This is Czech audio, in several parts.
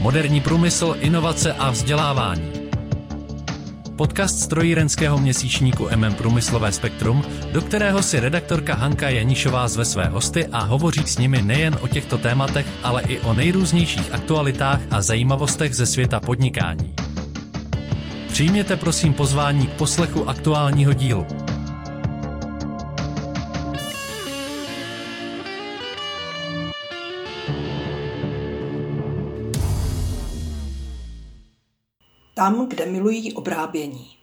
Moderní průmysl, inovace a vzdělávání. Podcast strojírenského měsíčníku MM Průmyslové spektrum, do kterého si redaktorka Hanka Janišová zve své hosty a hovoří s nimi nejen o těchto tématech, ale i o nejrůznějších aktualitách a zajímavostech ze světa podnikání. Přijměte prosím pozvání k poslechu aktuálního dílu. Tam, kde milují obrábění.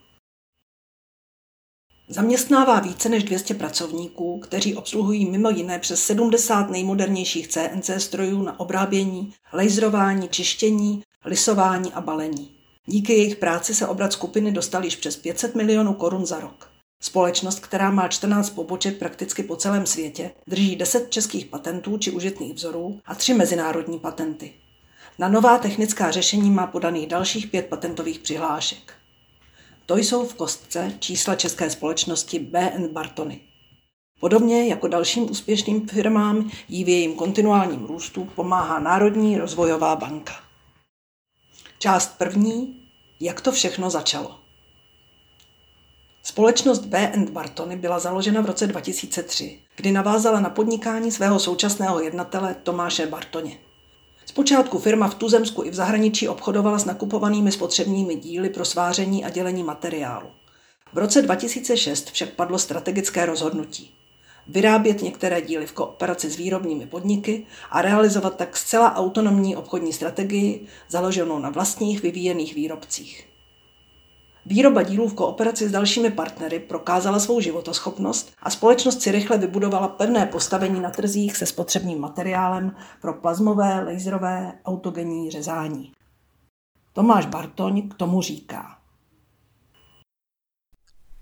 Zaměstnává více než 200 pracovníků, kteří obsluhují mimo jiné přes 70 nejmodernějších CNC strojů na obrábění, laserování, čištění, lisování a balení. Díky jejich práci se obrat skupiny dostal již přes 500 milionů korun za rok. Společnost, která má 14 poboček prakticky po celém světě, drží 10 českých patentů či užitných vzorů a 3 mezinárodní patenty. Na nová technická řešení má podaných dalších pět patentových přihlášek. To jsou v kostce čísla české společnosti BN Bartony. Podobně jako dalším úspěšným firmám jí v jejím kontinuálním růstu pomáhá Národní rozvojová banka. Část první. Jak to všechno začalo? Společnost BN Bartony byla založena v roce 2003, kdy navázala na podnikání svého současného jednatele Tomáše Bartoně. Zpočátku firma v Tuzemsku i v zahraničí obchodovala s nakupovanými spotřebními díly pro sváření a dělení materiálu. V roce 2006 však padlo strategické rozhodnutí. Vyrábět některé díly v kooperaci s výrobními podniky a realizovat tak zcela autonomní obchodní strategii založenou na vlastních vyvíjených výrobcích. Výroba dílů v kooperaci s dalšími partnery prokázala svou životoschopnost a společnost si rychle vybudovala pevné postavení na trzích se spotřebním materiálem pro plazmové, laserové, autogenní řezání. Tomáš Bartoň k tomu říká.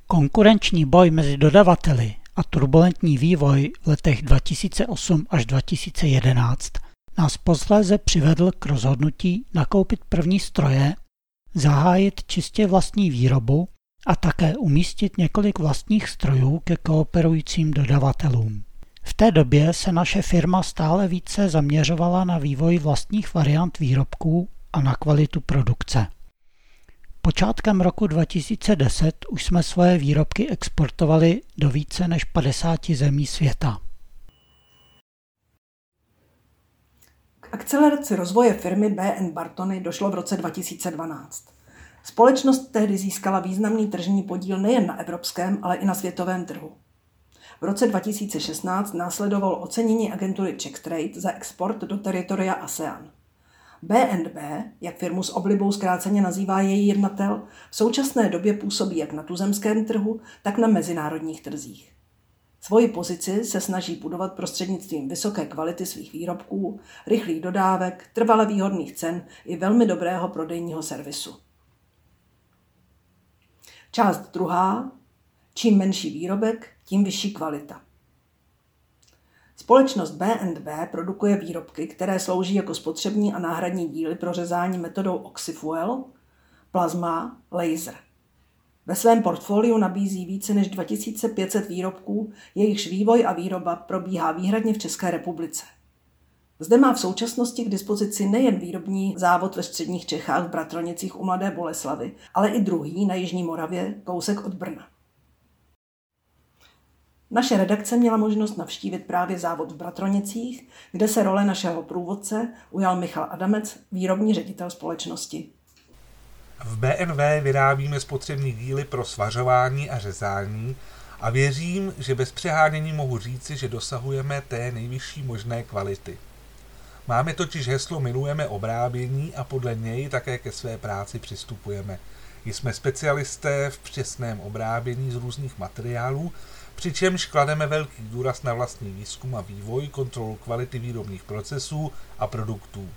Konkurenční boj mezi dodavateli a turbulentní vývoj v letech 2008 až 2011 nás posléze přivedl k rozhodnutí nakoupit první stroje zahájit čistě vlastní výrobu a také umístit několik vlastních strojů ke kooperujícím dodavatelům. V té době se naše firma stále více zaměřovala na vývoj vlastních variant výrobků a na kvalitu produkce. Počátkem roku 2010 už jsme svoje výrobky exportovali do více než 50 zemí světa. Akceleraci rozvoje firmy BN Bartony došlo v roce 2012. Společnost tehdy získala významný tržní podíl nejen na evropském, ale i na světovém trhu. V roce 2016 následovalo ocenění agentury Trade za export do teritoria ASEAN. BNB, jak firmu s oblibou zkráceně nazývá její jednatel, v současné době působí jak na tuzemském trhu, tak na mezinárodních trzích. Svoji pozici se snaží budovat prostřednictvím vysoké kvality svých výrobků, rychlých dodávek, trvale výhodných cen i velmi dobrého prodejního servisu. Část druhá. Čím menší výrobek, tím vyšší kvalita. Společnost B&B produkuje výrobky, které slouží jako spotřební a náhradní díly pro řezání metodou Oxyfuel, plazma, laser. Ve svém portfoliu nabízí více než 2500 výrobků, jejichž vývoj a výroba probíhá výhradně v České republice. Zde má v současnosti k dispozici nejen výrobní závod ve středních Čechách v Bratronicích u Mladé Boleslavy, ale i druhý na Jižní Moravě, kousek od Brna. Naše redakce měla možnost navštívit právě závod v Bratronicích, kde se role našeho průvodce ujal Michal Adamec, výrobní ředitel společnosti. V BNV vyrábíme spotřební díly pro svařování a řezání a věřím, že bez přehánění mohu říci, že dosahujeme té nejvyšší možné kvality. Máme totiž heslo milujeme obrábění a podle něj také ke své práci přistupujeme. Jsme specialisté v přesném obrábění z různých materiálů, přičemž klademe velký důraz na vlastní výzkum a vývoj, kontrolu kvality výrobních procesů a produktů.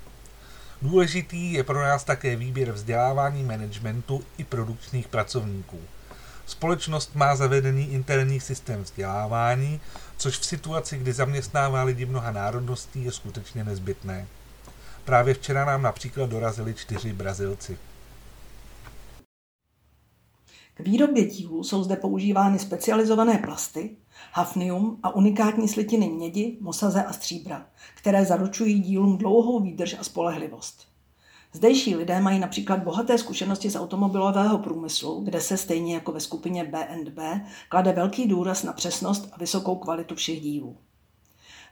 Důležitý je pro nás také výběr vzdělávání managementu i produkčních pracovníků. Společnost má zavedený interní systém vzdělávání, což v situaci, kdy zaměstnává lidi mnoha národností, je skutečně nezbytné. Právě včera nám například dorazili čtyři Brazilci. K výrobě dílů jsou zde používány specializované plasty, hafnium a unikátní slitiny mědi, mosaze a stříbra, které zaručují dílům dlouhou výdrž a spolehlivost. Zdejší lidé mají například bohaté zkušenosti z automobilového průmyslu, kde se stejně jako ve skupině B&B klade velký důraz na přesnost a vysokou kvalitu všech dílů.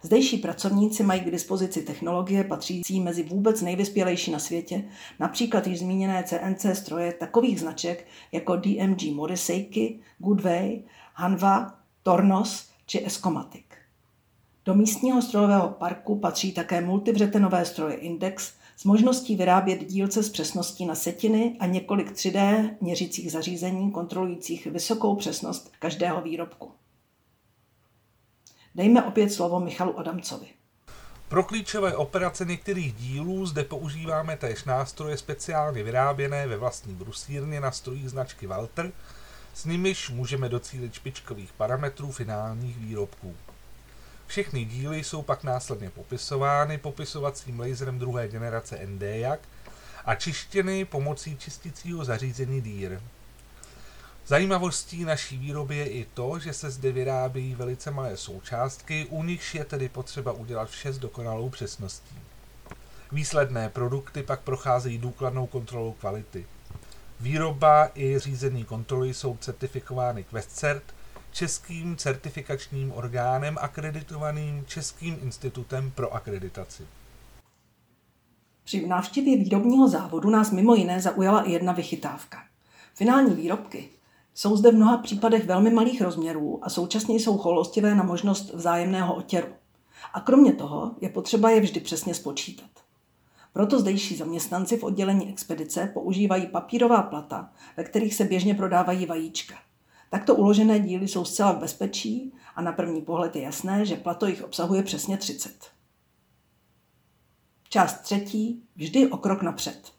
Zdejší pracovníci mají k dispozici technologie patřící mezi vůbec nejvyspělejší na světě, například již zmíněné CNC stroje takových značek jako DMG Morriseiky, Goodway, Hanva, Tornos či Escomatic. Do místního strojového parku patří také multivřetenové stroje Index s možností vyrábět dílce s přesností na setiny a několik 3D měřicích zařízení kontrolujících vysokou přesnost každého výrobku. Dejme opět slovo Michalu Adamcovi. Pro klíčové operace některých dílů zde používáme též nástroje speciálně vyráběné ve vlastní brusírně na strojích značky Walter, s nimiž můžeme docílit špičkových parametrů finálních výrobků. Všechny díly jsou pak následně popisovány popisovacím laserem druhé generace NDJAK a čištěny pomocí čisticího zařízení DIR. Zajímavostí naší výroby je i to, že se zde vyrábějí velice malé součástky, u nichž je tedy potřeba udělat vše s dokonalou přesností. Výsledné produkty pak procházejí důkladnou kontrolou kvality. Výroba i řízení kontroly jsou certifikovány QuestCert, českým certifikačním orgánem akreditovaným Českým institutem pro akreditaci. Při návštěvě výrobního závodu nás mimo jiné zaujala i jedna vychytávka. Finální výrobky jsou zde v mnoha případech velmi malých rozměrů a současně jsou cholostivé na možnost vzájemného otěru. A kromě toho je potřeba je vždy přesně spočítat. Proto zdejší zaměstnanci v oddělení expedice používají papírová plata, ve kterých se běžně prodávají vajíčka. Takto uložené díly jsou zcela v bezpečí a na první pohled je jasné, že plato jich obsahuje přesně 30. Část třetí, vždy o krok napřed.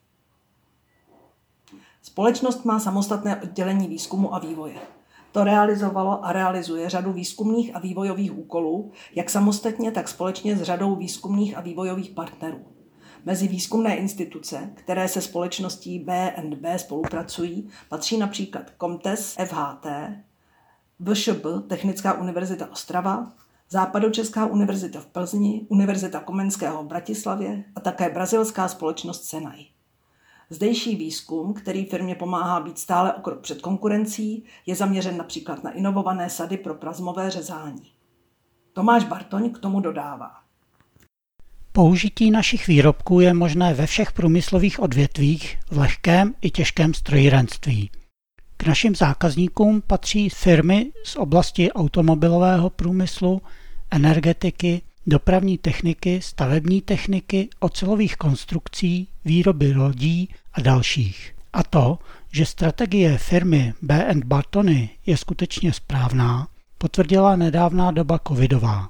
Společnost má samostatné oddělení výzkumu a vývoje. To realizovalo a realizuje řadu výzkumných a vývojových úkolů, jak samostatně, tak společně s řadou výzkumných a vývojových partnerů. Mezi výzkumné instituce, které se společností B&B spolupracují, patří například Comtes FHT, VŠB Technická univerzita Ostrava, Západočeská univerzita v Plzni, Univerzita Komenského v Bratislavě a také brazilská společnost Senai. Zdejší výzkum, který firmě pomáhá být stále o krok před konkurencí, je zaměřen například na inovované sady pro plazmové řezání. Tomáš Bartoň k tomu dodává. Použití našich výrobků je možné ve všech průmyslových odvětvích, v lehkém i těžkém strojírenství. K našim zákazníkům patří firmy z oblasti automobilového průmyslu, energetiky, dopravní techniky, stavební techniky, ocelových konstrukcí, výroby lodí a dalších. A to, že strategie firmy B&B Bartony je skutečně správná, potvrdila nedávná doba covidová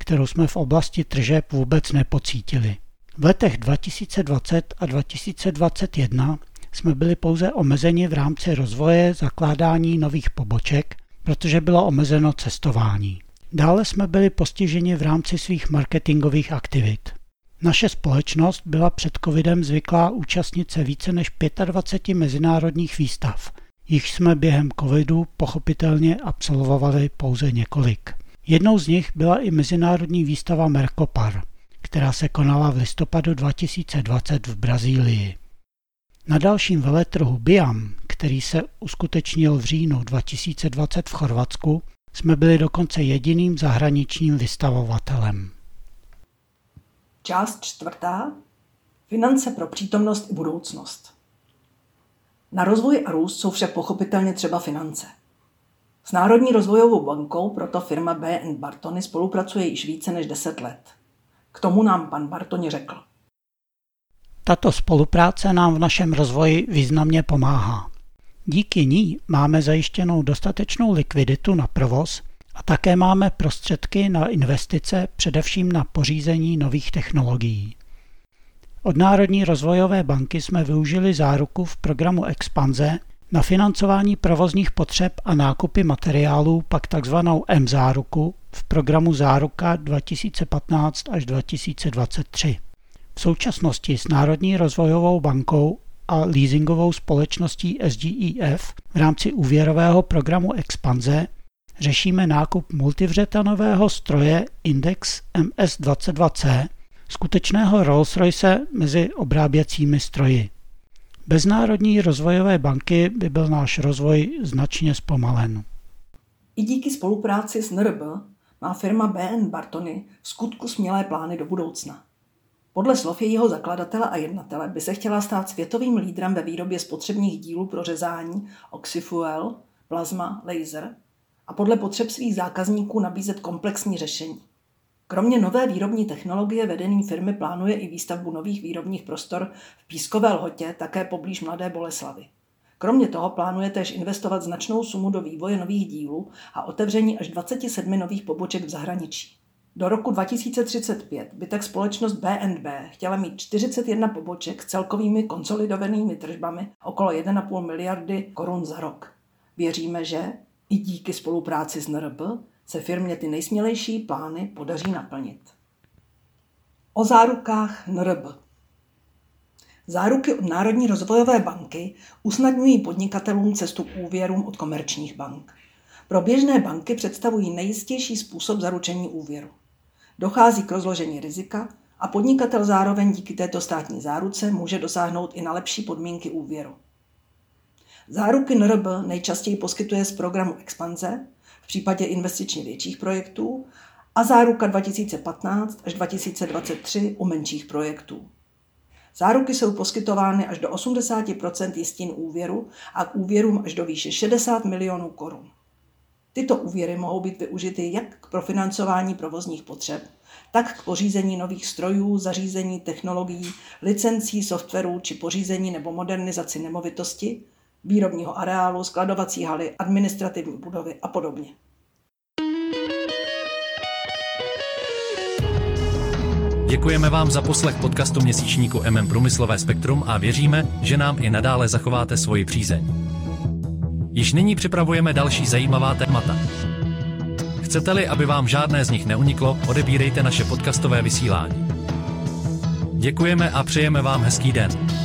kterou jsme v oblasti tržeb vůbec nepocítili. V letech 2020 a 2021 jsme byli pouze omezeni v rámci rozvoje zakládání nových poboček, protože bylo omezeno cestování. Dále jsme byli postiženi v rámci svých marketingových aktivit. Naše společnost byla před covidem zvyklá účastnice více než 25 mezinárodních výstav, jich jsme během covidu pochopitelně absolvovali pouze několik. Jednou z nich byla i mezinárodní výstava Mercopar, která se konala v listopadu 2020 v Brazílii. Na dalším veletrhu Biam, který se uskutečnil v říjnu 2020 v Chorvatsku, jsme byli dokonce jediným zahraničním vystavovatelem. Část čtvrtá. Finance pro přítomnost i budoucnost. Na rozvoj a růst jsou však pochopitelně třeba finance. S Národní rozvojovou bankou proto firma B&B Bartony spolupracuje již více než 10 let. K tomu nám pan Bartoni řekl. Tato spolupráce nám v našem rozvoji významně pomáhá. Díky ní máme zajištěnou dostatečnou likviditu na provoz a také máme prostředky na investice, především na pořízení nových technologií. Od Národní rozvojové banky jsme využili záruku v programu Expanze na financování provozních potřeb a nákupy materiálů pak tzv. M-záruku v programu Záruka 2015 až 2023. V současnosti s Národní rozvojovou bankou a leasingovou společností SGEF v rámci úvěrového programu Expanze řešíme nákup multivřetanového stroje Index MS22C skutečného Rolls-Royce mezi obráběcími stroji. Bez Národní rozvojové banky by byl náš rozvoj značně zpomalen. I díky spolupráci s NRB má firma BN Bartony v skutku smělé plány do budoucna. Podle slov jejího zakladatele a jednatele by se chtěla stát světovým lídrem ve výrobě spotřebních dílů pro řezání oxyfuel, plazma, laser a podle potřeb svých zákazníků nabízet komplexní řešení. Kromě nové výrobní technologie vedení firmy plánuje i výstavbu nových výrobních prostor v Pískové lhotě, také poblíž Mladé Boleslavy. Kromě toho plánuje též investovat značnou sumu do vývoje nových dílů a otevření až 27 nových poboček v zahraničí. Do roku 2035 by tak společnost BNB chtěla mít 41 poboček s celkovými konsolidovanými tržbami okolo 1,5 miliardy korun za rok. Věříme, že i díky spolupráci s NRB se firmě ty nejsmělejší plány podaří naplnit. O zárukách NRB. Záruky od Národní rozvojové banky usnadňují podnikatelům cestu k úvěrům od komerčních bank. Pro běžné banky představují nejistější způsob zaručení úvěru. Dochází k rozložení rizika a podnikatel zároveň díky této státní záruce může dosáhnout i na lepší podmínky úvěru. Záruky NRB nejčastěji poskytuje z programu Expanze v případě investičně větších projektů a záruka 2015 až 2023 u menších projektů. Záruky jsou poskytovány až do 80% jistin úvěru a k úvěrům až do výše 60 milionů korun. Tyto úvěry mohou být využity jak k profinancování provozních potřeb, tak k pořízení nových strojů, zařízení, technologií, licencí, softwarů či pořízení nebo modernizaci nemovitosti, výrobního areálu, skladovací haly, administrativní budovy a podobně. Děkujeme vám za poslech podcastu měsíčníku MM Průmyslové spektrum a věříme, že nám i nadále zachováte svoji přízeň. Již nyní připravujeme další zajímavá témata. Chcete-li, aby vám žádné z nich neuniklo, odebírejte naše podcastové vysílání. Děkujeme a přejeme vám hezký den.